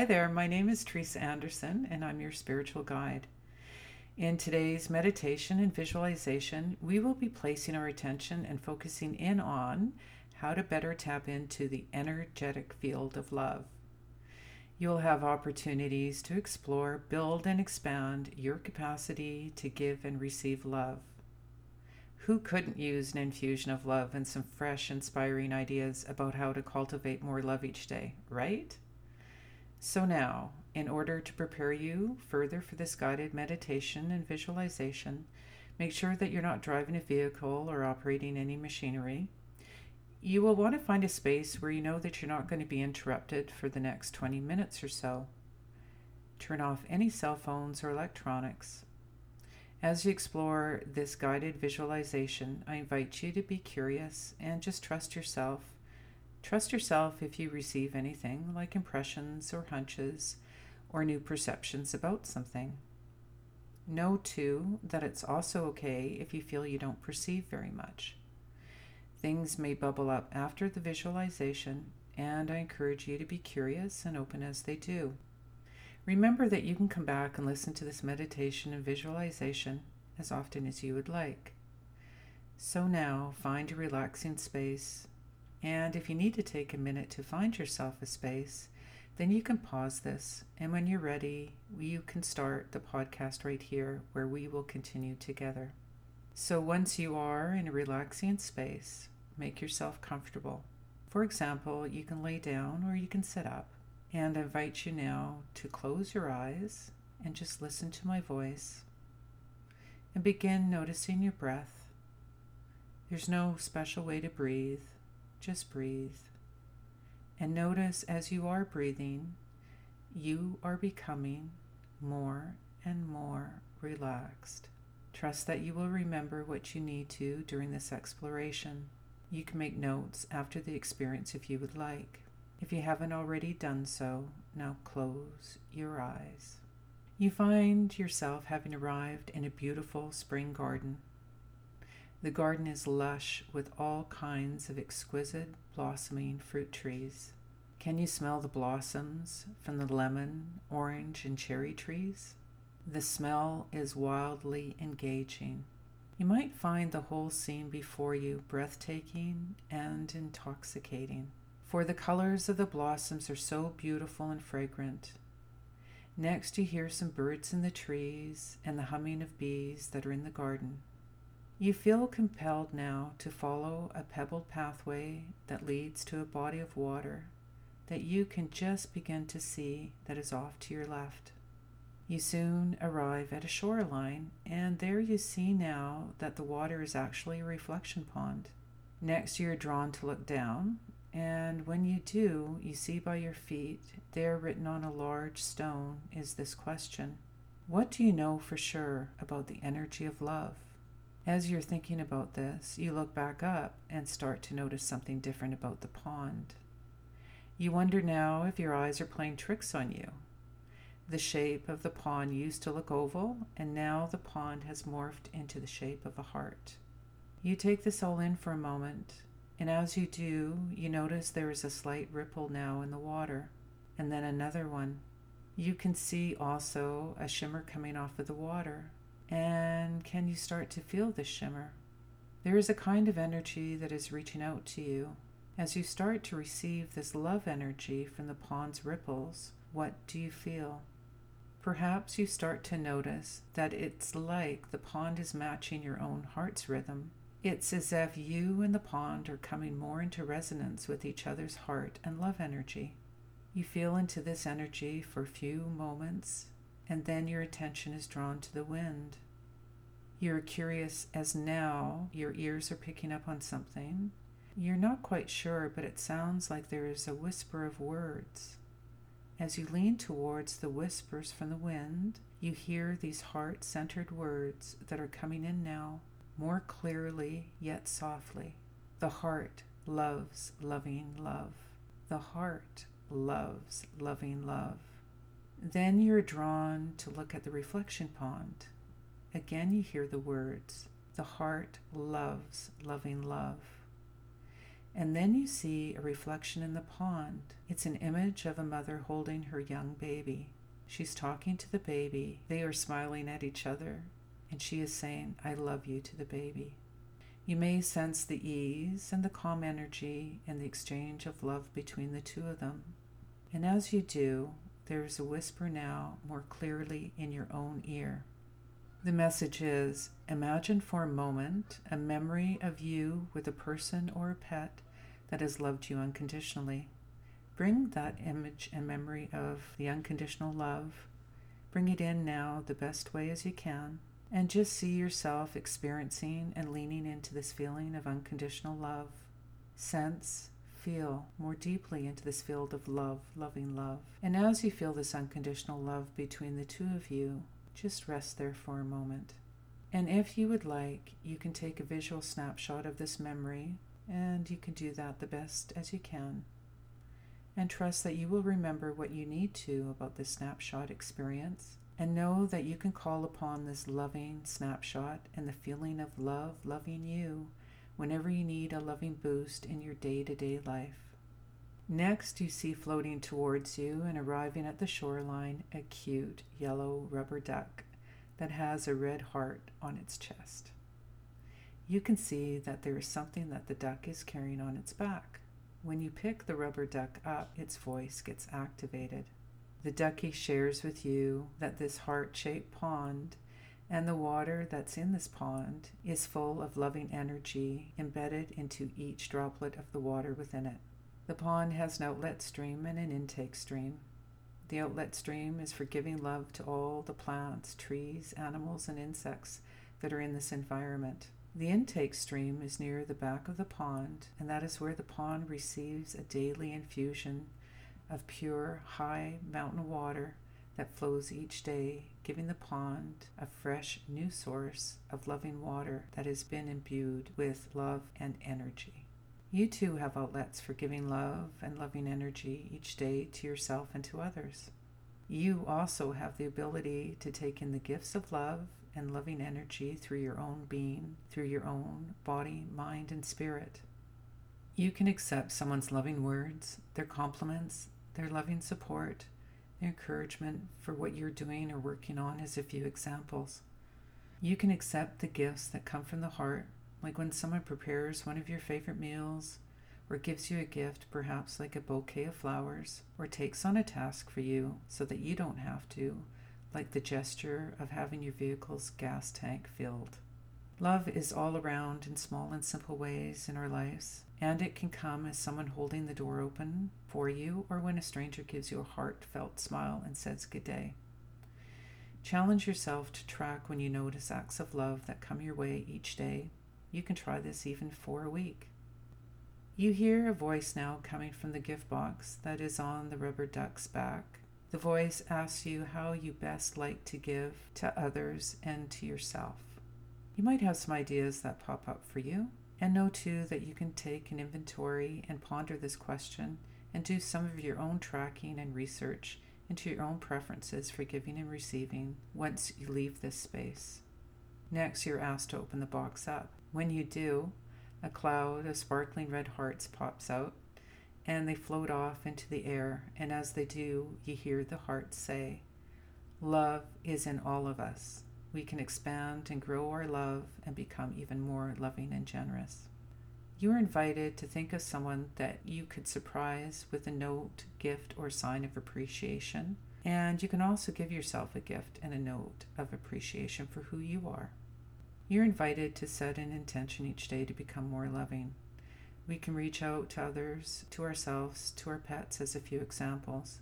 Hi there, my name is Teresa Anderson, and I'm your spiritual guide. In today's meditation and visualization, we will be placing our attention and focusing in on how to better tap into the energetic field of love. You'll have opportunities to explore, build, and expand your capacity to give and receive love. Who couldn't use an infusion of love and some fresh, inspiring ideas about how to cultivate more love each day, right? So, now, in order to prepare you further for this guided meditation and visualization, make sure that you're not driving a vehicle or operating any machinery. You will want to find a space where you know that you're not going to be interrupted for the next 20 minutes or so. Turn off any cell phones or electronics. As you explore this guided visualization, I invite you to be curious and just trust yourself. Trust yourself if you receive anything like impressions or hunches or new perceptions about something. Know, too, that it's also okay if you feel you don't perceive very much. Things may bubble up after the visualization, and I encourage you to be curious and open as they do. Remember that you can come back and listen to this meditation and visualization as often as you would like. So now find a relaxing space, and if you need to take a minute to find yourself a space, then you can pause this, and when you're ready, you can start the podcast right here where we will continue together. So once you are in a relaxing space, make yourself comfortable. For example, you can lay down or you can sit up. And I invite you now to close your eyes and just listen to my voice and begin noticing your breath. There's no special way to breathe, just breathe. And notice as you are breathing, you are becoming more and more relaxed. Trust that you will remember what you need to during this exploration. You can make notes after the experience if you would like. If you haven't already done so, now close your eyes. You find yourself having arrived in a beautiful spring garden. The garden is lush with all kinds of exquisite blossoming fruit trees. Can you smell the blossoms from the lemon, orange, and cherry trees? The smell is wildly engaging. You might find the whole scene before you breathtaking and intoxicating for the colors of the blossoms are so beautiful and fragrant. Next, you hear some birds in the trees and the humming of bees that are in the garden. You feel compelled now to follow a pebbled pathway that leads to a body of water that you can just begin to see that is off to your left. You soon arrive at a shoreline, and there you see now that the water is actually a reflection pond. Next, you're drawn to look down, and when you do, you see by your feet, there written on a large stone, is this question What do you know for sure about the energy of love? As you're thinking about this, you look back up and start to notice something different about the pond. You wonder now if your eyes are playing tricks on you. The shape of the pond used to look oval, and now the pond has morphed into the shape of a heart. You take this all in for a moment and as you do, you notice there is a slight ripple now in the water, and then another one. You can see also a shimmer coming off of the water. And can you start to feel this shimmer? There is a kind of energy that is reaching out to you. As you start to receive this love energy from the pond's ripples, what do you feel? Perhaps you start to notice that it's like the pond is matching your own heart's rhythm it's as if you and the pond are coming more into resonance with each other's heart and love energy. You feel into this energy for a few moments, and then your attention is drawn to the wind. You're curious as now your ears are picking up on something. You're not quite sure, but it sounds like there is a whisper of words. As you lean towards the whispers from the wind, you hear these heart centered words that are coming in now more clearly yet softly. The heart loves loving love. The heart loves loving love. Then you're drawn to look at the reflection pond. Again, you hear the words, The heart loves loving love. And then you see a reflection in the pond. It's an image of a mother holding her young baby. She's talking to the baby. They are smiling at each other, and she is saying, I love you to the baby. You may sense the ease and the calm energy and the exchange of love between the two of them. And as you do, there is a whisper now more clearly in your own ear. The message is Imagine for a moment a memory of you with a person or a pet that has loved you unconditionally. Bring that image and memory of the unconditional love. Bring it in now the best way as you can, and just see yourself experiencing and leaning into this feeling of unconditional love. Sense, feel more deeply into this field of love, loving love. And as you feel this unconditional love between the two of you, just rest there for a moment. And if you would like, you can take a visual snapshot of this memory, and you can do that the best as you can. And trust that you will remember what you need to about this snapshot experience, and know that you can call upon this loving snapshot and the feeling of love loving you whenever you need a loving boost in your day to day life. Next, you see floating towards you and arriving at the shoreline a cute yellow rubber duck that has a red heart on its chest. You can see that there is something that the duck is carrying on its back. When you pick the rubber duck up, its voice gets activated. The ducky shares with you that this heart shaped pond and the water that's in this pond is full of loving energy embedded into each droplet of the water within it. The pond has an outlet stream and an intake stream. The outlet stream is for giving love to all the plants, trees, animals, and insects that are in this environment. The intake stream is near the back of the pond, and that is where the pond receives a daily infusion of pure, high mountain water that flows each day, giving the pond a fresh, new source of loving water that has been imbued with love and energy. You too have outlets for giving love and loving energy each day to yourself and to others. You also have the ability to take in the gifts of love and loving energy through your own being, through your own body, mind, and spirit. You can accept someone's loving words, their compliments, their loving support, encouragement for what you're doing or working on as a few examples. You can accept the gifts that come from the heart like when someone prepares one of your favorite meals, or gives you a gift, perhaps like a bouquet of flowers, or takes on a task for you so that you don't have to, like the gesture of having your vehicle's gas tank filled. Love is all around in small and simple ways in our lives, and it can come as someone holding the door open for you or when a stranger gives you a heartfelt smile and says good day. Challenge yourself to track when you notice acts of love that come your way each day you can try this even for a week. You hear a voice now coming from the gift box that is on the rubber duck's back. The voice asks you how you best like to give to others and to yourself. You might have some ideas that pop up for you, and know too that you can take an inventory and ponder this question and do some of your own tracking and research into your own preferences for giving and receiving once you leave this space. Next, you're asked to open the box up. When you do, a cloud of sparkling red hearts pops out and they float off into the air. And as they do, you hear the hearts say, Love is in all of us. We can expand and grow our love and become even more loving and generous. You are invited to think of someone that you could surprise with a note, gift, or sign of appreciation. And you can also give yourself a gift and a note of appreciation for who you are. You're invited to set an intention each day to become more loving. We can reach out to others, to ourselves, to our pets as a few examples.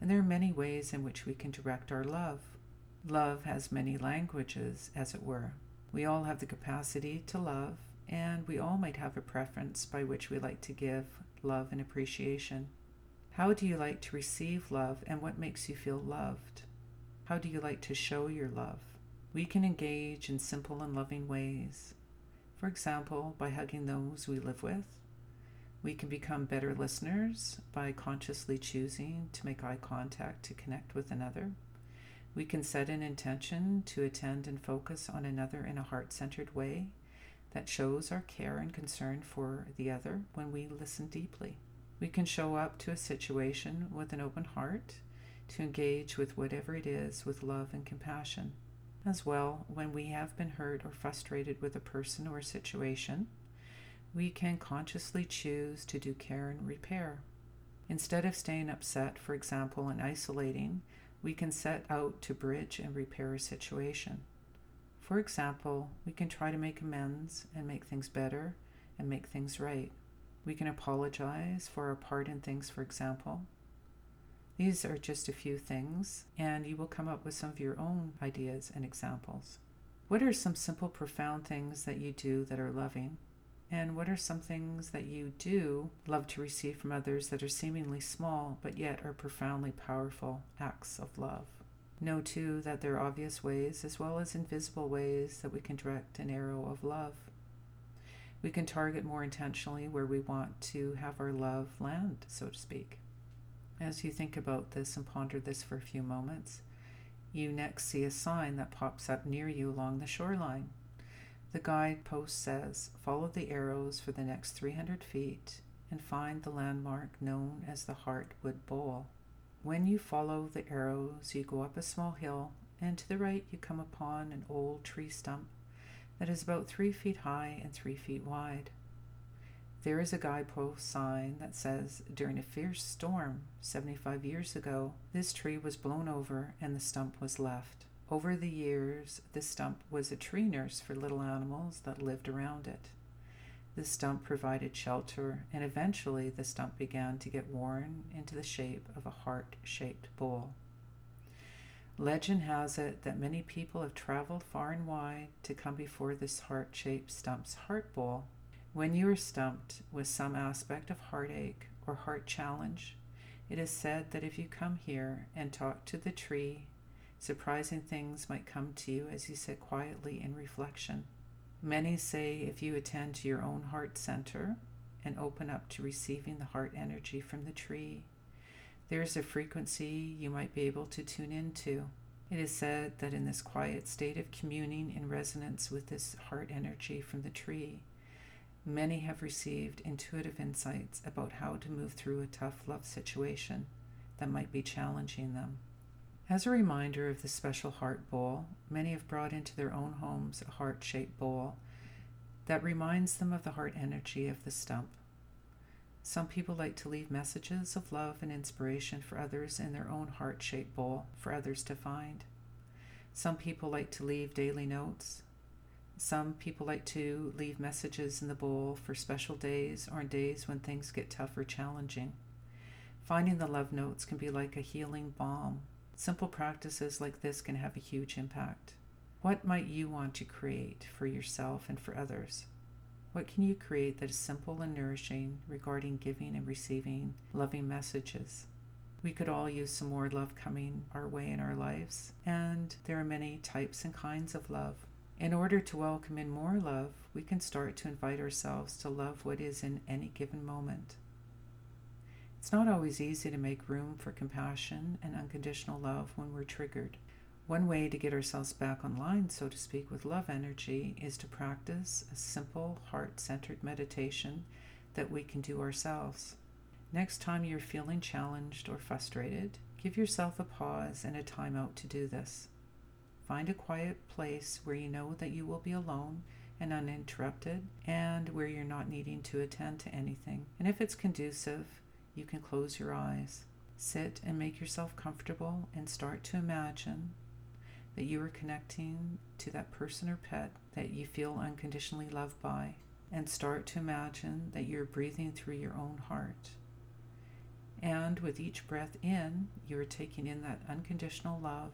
And there are many ways in which we can direct our love. Love has many languages, as it were. We all have the capacity to love, and we all might have a preference by which we like to give love and appreciation. How do you like to receive love, and what makes you feel loved? How do you like to show your love? We can engage in simple and loving ways. For example, by hugging those we live with. We can become better listeners by consciously choosing to make eye contact to connect with another. We can set an intention to attend and focus on another in a heart centered way that shows our care and concern for the other when we listen deeply. We can show up to a situation with an open heart to engage with whatever it is with love and compassion. As well, when we have been hurt or frustrated with a person or a situation, we can consciously choose to do care and repair. Instead of staying upset, for example, and isolating, we can set out to bridge and repair a situation. For example, we can try to make amends and make things better and make things right. We can apologize for our part in things, for example. These are just a few things, and you will come up with some of your own ideas and examples. What are some simple, profound things that you do that are loving? And what are some things that you do love to receive from others that are seemingly small but yet are profoundly powerful acts of love? Know too that there are obvious ways as well as invisible ways that we can direct an arrow of love. We can target more intentionally where we want to have our love land, so to speak. As you think about this and ponder this for a few moments, you next see a sign that pops up near you along the shoreline. The guidepost says, Follow the arrows for the next 300 feet and find the landmark known as the Heartwood Bowl. When you follow the arrows, you go up a small hill, and to the right you come upon an old tree stump that is about three feet high and three feet wide. There is a guidepost sign that says, During a fierce storm 75 years ago, this tree was blown over and the stump was left. Over the years, the stump was a tree nurse for little animals that lived around it. The stump provided shelter, and eventually the stump began to get worn into the shape of a heart shaped bowl. Legend has it that many people have traveled far and wide to come before this heart shaped stump's heart bowl. When you are stumped with some aspect of heartache or heart challenge, it is said that if you come here and talk to the tree Surprising things might come to you as you sit quietly in reflection. Many say if you attend to your own heart center and open up to receiving the heart energy from the tree, there is a frequency you might be able to tune into. It is said that in this quiet state of communing in resonance with this heart energy from the tree, many have received intuitive insights about how to move through a tough love situation that might be challenging them. As a reminder of the special heart bowl, many have brought into their own homes a heart shaped bowl that reminds them of the heart energy of the stump. Some people like to leave messages of love and inspiration for others in their own heart shaped bowl for others to find. Some people like to leave daily notes. Some people like to leave messages in the bowl for special days or days when things get tough or challenging. Finding the love notes can be like a healing balm Simple practices like this can have a huge impact. What might you want to create for yourself and for others? What can you create that is simple and nourishing regarding giving and receiving loving messages? We could all use some more love coming our way in our lives, and there are many types and kinds of love. In order to welcome in more love, we can start to invite ourselves to love what is in any given moment. It's not always easy to make room for compassion and unconditional love when we're triggered. One way to get ourselves back online, so to speak, with love energy is to practice a simple, heart centered meditation that we can do ourselves. Next time you're feeling challenged or frustrated, give yourself a pause and a time out to do this. Find a quiet place where you know that you will be alone and uninterrupted and where you're not needing to attend to anything. And if it's conducive, you can close your eyes. Sit and make yourself comfortable and start to imagine that you are connecting to that person or pet that you feel unconditionally loved by. And start to imagine that you're breathing through your own heart. And with each breath in, you are taking in that unconditional love.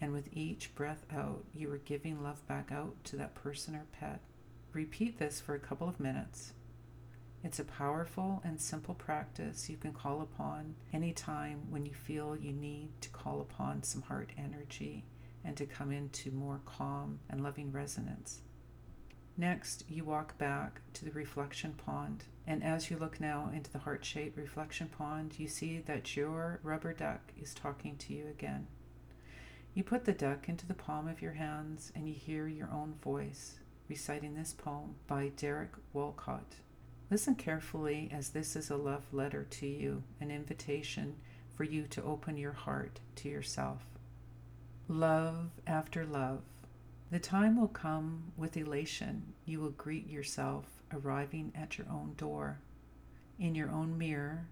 And with each breath out, you are giving love back out to that person or pet. Repeat this for a couple of minutes it's a powerful and simple practice you can call upon anytime when you feel you need to call upon some heart energy and to come into more calm and loving resonance. Next, you walk back to the reflection pond, and as you look now into the heart shaped reflection pond, you see that your rubber duck is talking to you again. You put the duck into the palm of your hands and you hear your own voice reciting this poem by Derek Walcott. Listen carefully as this is a love letter to you, an invitation for you to open your heart to yourself. Love after love. The time will come with elation you will greet yourself arriving at your own door, in your own mirror,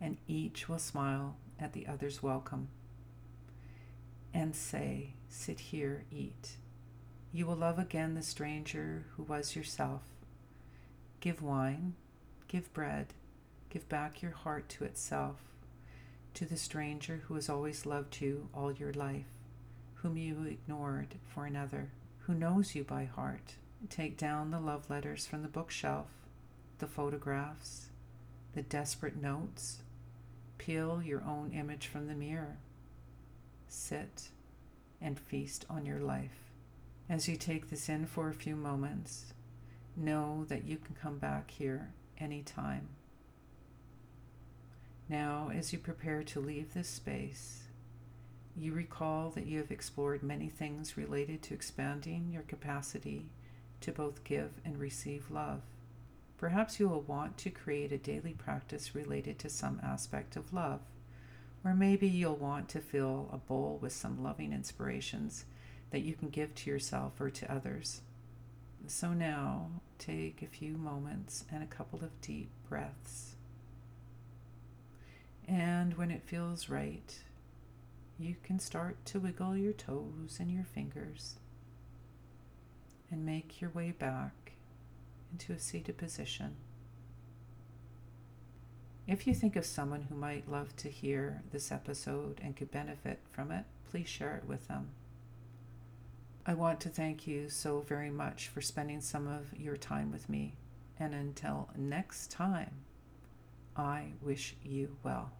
and each will smile at the other's welcome and say, Sit here, eat. You will love again the stranger who was yourself. Give wine, give bread, give back your heart to itself, to the stranger who has always loved you all your life, whom you ignored for another, who knows you by heart. Take down the love letters from the bookshelf, the photographs, the desperate notes. Peel your own image from the mirror. Sit and feast on your life. As you take this in for a few moments, know that you can come back here anytime. Now, as you prepare to leave this space, you recall that you have explored many things related to expanding your capacity to both give and receive love. Perhaps you will want to create a daily practice related to some aspect of love, or maybe you'll want to fill a bowl with some loving inspirations that you can give to yourself or to others. So now take a few moments and a couple of deep breaths. And when it feels right, you can start to wiggle your toes and your fingers and make your way back into a seated position. If you think of someone who might love to hear this episode and could benefit from it, please share it with them. I want to thank you so very much for spending some of your time with me. And until next time, I wish you well.